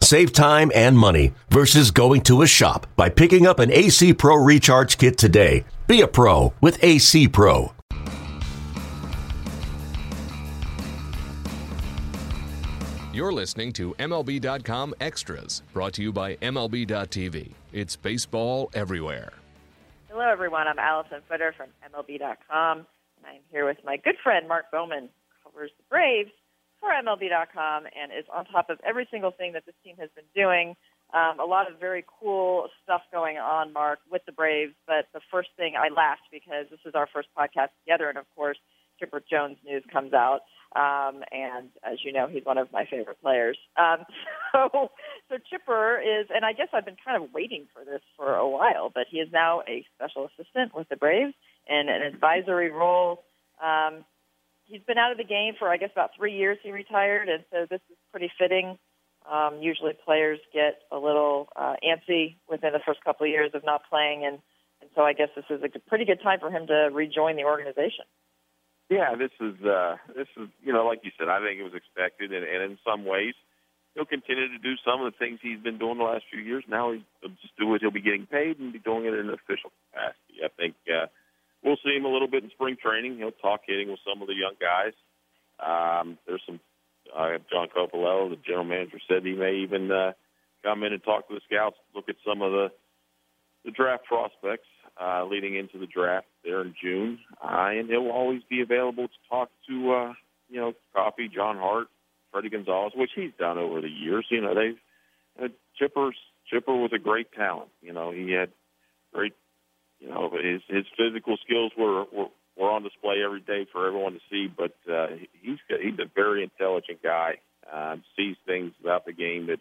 Save time and money versus going to a shop by picking up an AC Pro Recharge Kit today. Be a pro with AC Pro. You're listening to MLB.com Extras, brought to you by MLB.tv. It's baseball everywhere. Hello, everyone. I'm Alyson Footer from MLB.com, and I'm here with my good friend Mark Bowman, who covers the Braves for MLB.com and is on top of every single thing that this team has been doing. Um, a lot of very cool stuff going on, Mark, with the Braves. But the first thing I laughed because this is our first podcast together, and of course, Chipper Jones news comes out. Um, and as you know, he's one of my favorite players. Um, so, so Chipper is, and I guess I've been kind of waiting for this for a while, but he is now a special assistant with the Braves in an advisory role. Um, he's been out of the game for I guess about three years. He retired, and so this is pretty fitting. Um, usually, players get a little uh, antsy within the first couple of years of not playing, and and so I guess this is a pretty good time for him to rejoin the organization. Yeah, this is uh, this is you know like you said, I think it was expected, and, and in some ways, he'll continue to do some of the things he's been doing the last few years. Now he'll just do it. He'll be getting paid and be doing it in an official capacity. I think. Uh, we'll see him a little bit in spring training. He'll talk hitting with some of the young guys. Um, there's some. Uh, John Coppolella, the general manager, said he may even uh, come in and talk to the scouts, look at some of the the draft prospects uh, leading into the draft there in June, uh, and he'll always be available to talk to uh, you know Coffee, John Hart, Fredi Gonzalez, which he's done over the years. You know they've uh, Chipper's Chipper was a great talent. You know he had great you know, his his physical skills were were, were on display every day for everyone to see. But uh, he's he's a very intelligent guy. Uh, sees things about the game that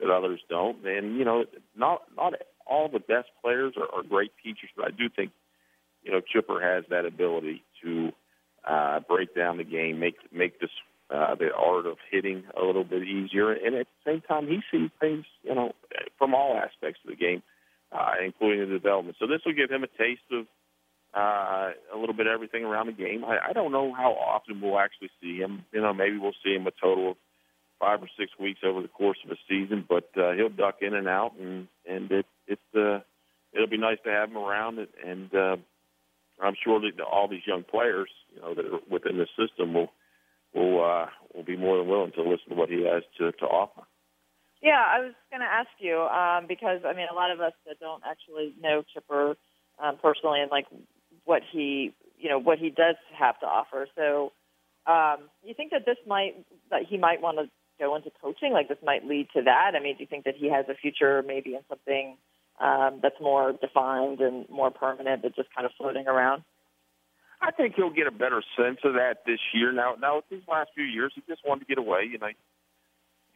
that others don't. And you know, not not all the best players are, are great teachers, but I do think you know Chipper has that ability to uh, break down the game, make make this uh, the art of hitting a little bit easier, and at the same time, he sees things you know from all aspects of the game including the development. So this will give him a taste of uh, a little bit of everything around the game. I, I don't know how often we'll actually see him. You know, maybe we'll see him a total of five or six weeks over the course of a season, but uh, he'll duck in and out, and and it it uh, it'll be nice to have him around. It, and uh, I'm sure that all these young players, you know, that are within the system will will uh, will be more than willing to listen to what he has to to offer. Yeah, I was going to ask you um, because I mean, a lot of us that don't actually know Chipper um, personally and like what he, you know, what he does have to offer. So, um, you think that this might that he might want to go into coaching? Like this might lead to that? I mean, do you think that he has a future maybe in something um, that's more defined and more permanent than just kind of floating around? I think he'll get a better sense of that this year. Now, now these last few years, he just wanted to get away. You know,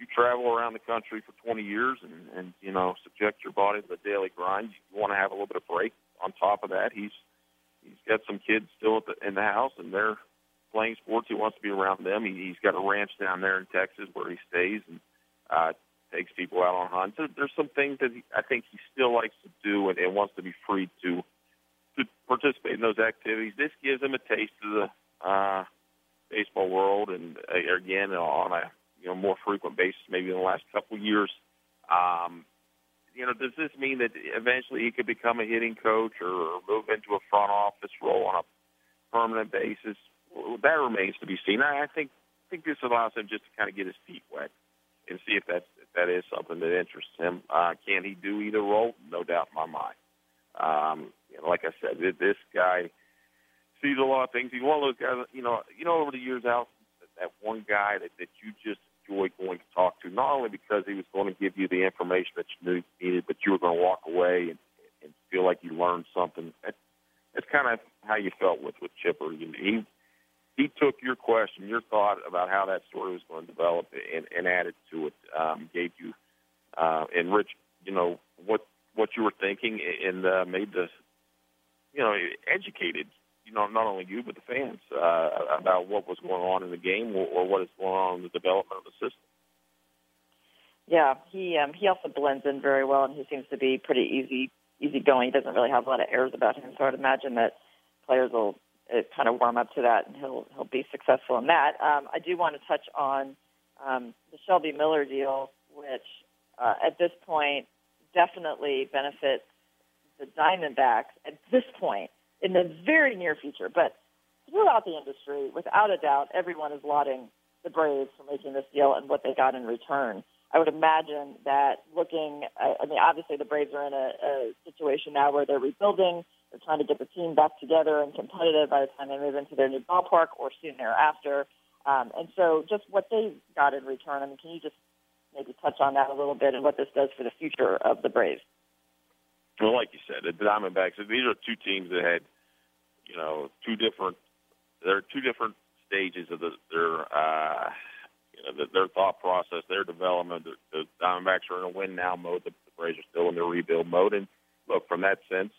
you travel around the country for 20 years and, and you know subject your body to the daily grind, you want to have a little bit of break. On top of that, he's he's got some kids still at the, in the house, and they're playing sports. He wants to be around them. He, he's got a ranch down there in Texas where he stays and uh, takes people out on hunts. So there's some things that he, I think he still likes to do and, and wants to be free to to participate in those activities. This gives him a taste of the uh, baseball world, and uh, again on a you know more frequent basis, maybe in the last couple years. Um, you know, does this mean that eventually he could become a hitting coach or move into a front office role on a permanent basis? That remains to be seen. I think I think this allows him just to kind of get his feet wet and see if that if that is something that interests him. Uh, can he do either role? No doubt in my mind. Um, you know, like I said, this guy sees a lot of things. He's one of those guys. You know, you know, over the years, out that one guy that that you just enjoyed going to talk to, not only because he was going to give you the information that you knew you needed, but you were going to walk away and, and feel like you learned something. That, that's kind of how you felt with with Chipper. You, he he took your question, your thought about how that story was going to develop, and, and added to it. Um, gave you uh, enriched, you know, what what you were thinking, and uh, made the, you know, educated you know not only you but the fans uh, about what was going on in the game or, or what is going on in the development of the system. Yeah, he um, he also blends in very well, and he seems to be pretty easy easy going. He doesn't really have a lot of airs about him, so I'd imagine that players will uh, kind of warm up to that, and he'll he'll be successful in that. Um, I do want to touch on um, the Shelby Miller deal, which uh, at this point definitely benefits the Diamondbacks at this point in the very near future. But throughout the industry, without a doubt, everyone is lauding the Braves for making this deal and what they got in return. I would imagine that looking, I mean, obviously the Braves are in a, a situation now where they're rebuilding. They're trying to get the team back together and competitive by the time they move into their new ballpark or soon thereafter. Um, and so just what they got in return, I mean, can you just maybe touch on that a little bit and what this does for the future of the Braves? Well, like you said, the Diamondbacks, these are two teams that had, different, they're two different stages of the, their, uh, you know, the, their thought process, their development. The, the Diamondbacks are in a win now mode. The, the Braves are still in their rebuild mode. And look, from that sense,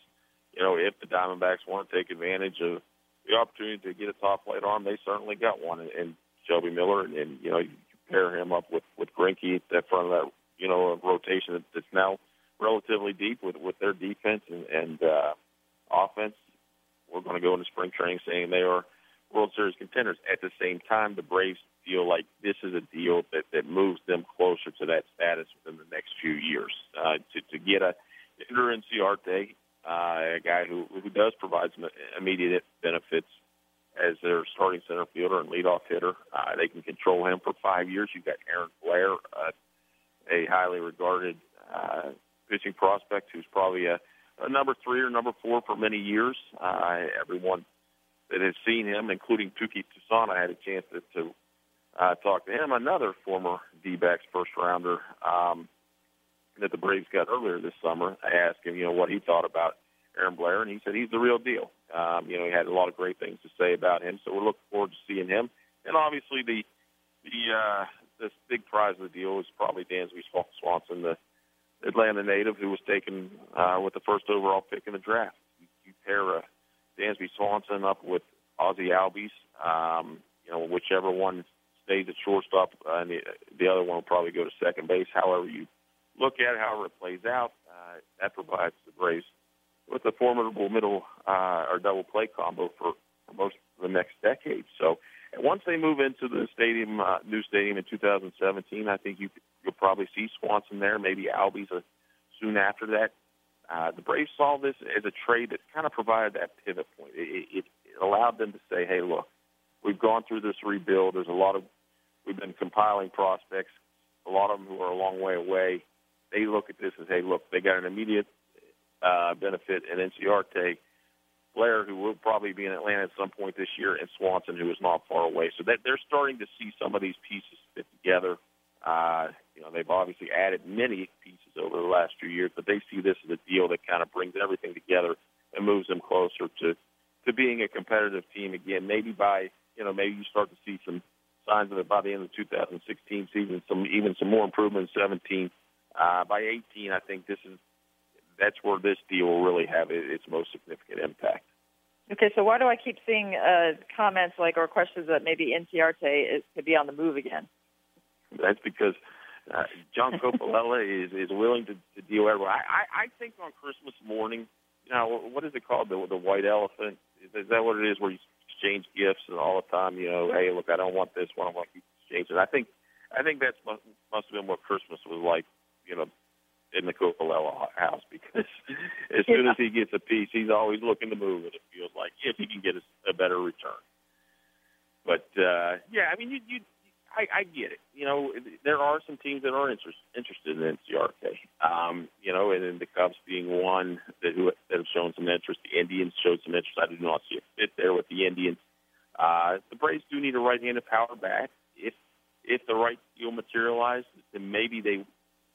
you know, if the Diamondbacks want to take advantage of the opportunity to get a top flight arm, they certainly got one. And, and Shelby Miller, and, and you know, you pair him up with with Greinke at the front of that, you know, rotation that's now relatively deep with with their defense and, and uh, offense. We're going to go into spring training saying they are World Series contenders. At the same time, the Braves feel like this is a deal that that moves them closer to that status within the next few years. Uh, to to get a Ender Inciarte, uh, a guy who who does provide some immediate benefits as their starting center fielder and leadoff hitter. Uh, they can control him for five years. You've got Aaron Blair, uh, a highly regarded uh, pitching prospect who's probably a, a number three or number four for many years. Uh, everyone that has seen him, including Touki Toussaint, I had a chance to, to uh, talk to him, another former D-backs first rounder um, that the Braves got earlier this summer. I asked him, you know, what he thought about Aaron Blair, and he said he's the real deal. Um, you know, he had a lot of great things to say about him, so we're looking forward to seeing him. And obviously, the the uh, this big prize of the deal is probably Dansby Swanson, the Atlanta native who was taken uh, with the first overall pick in the draft. You, you pair uh, Dansby Swanson up with Ozzie Albies, um, you know, whichever one stays at shortstop, uh, and the, the other one will probably go to second base. However you look at it, however it plays out, uh, that provides the Braves with a formidable middle uh, or double play combo for, for most of the next decade. So once they move into the stadium, uh, new stadium in 2017, I think you you'll probably see Swanson there, maybe Albies uh, soon after that. Uh, the Braves saw this as a trade that kind of provided that pivot point. It, it, it allowed them to say, "Hey, look, we've gone through this rebuild. There's a lot of we've been compiling prospects, a lot of them who are a long way away. They look at this as, hey, look, they got an immediate uh, benefit in Inciarte, Blair, who will probably be in Atlanta at some point this year, and Swanson, who is not far away. So that they're starting to see some of these pieces fit together. Uh, you know, they've obviously added many pieces over the last few years, but they see this as a deal that kind of brings everything together and moves them closer to to being a competitive team again. Maybe by you know, maybe you start to see some signs of it by the end of the 2016 season. Some even some more improvement in 17. Uh, by 18, I think this is that's where this deal will really have its most significant impact. Okay, so why do I keep seeing uh, comments like or questions that maybe Inciarte is, could be on the move again? That's because uh, John Coppolella is is willing to, to deal everywhere. I, I I think on Christmas morning, you know, what is it called the the white elephant? Is, is that what it is? Where you exchange gifts and all the time, you know, hey, look, I don't want this one, I want to keep exchanging. I think I think that's must, must have been what Christmas was like, you know, in the Coppolella house because as soon as he gets a piece, he's always looking to move it. It feels like if he can get a, a better return. But uh, yeah, I mean, you, you, I, I get it. You know, there are some teams that are interest, interested in Inciarte. Um, you know, and then the Cubs being one that who that have shown some interest. The Indians showed some interest. I do not see a fit there with the Indians. Uh, the Braves do need a right-handed power bat. If if the right deal materialized, then maybe they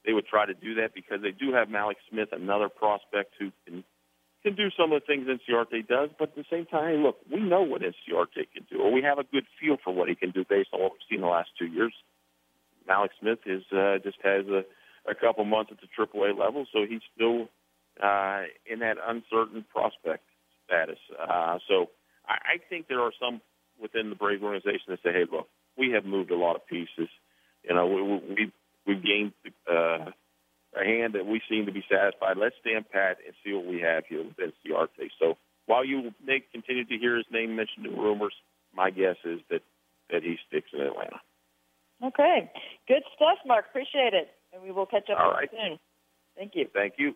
they would try to do that because they do have Mallex Smith, another prospect who can can do some of the things Inciarte does. But at the same time, hey, look, we know what Inciarte can do, or we have a good feel for what he can do based on what we've seen the last two years. Mallex Smith is uh, just has a, a couple months at the AAA level, so he's still uh, in that uncertain prospect status. Uh, so I, I think there are some within the Brave organization that say, "Hey, look, we have moved a lot of pieces. You know, we, we we've gained uh, a hand that we seem to be satisfied. Let's stand pat and see what we have here with Inciarte." So while you may continue to hear his name mentioned in rumors, my guess is that that he sticks in Atlanta. Okay, good stuff, Mark. Appreciate it, and we will catch up All right. soon. Thank you. Thank you.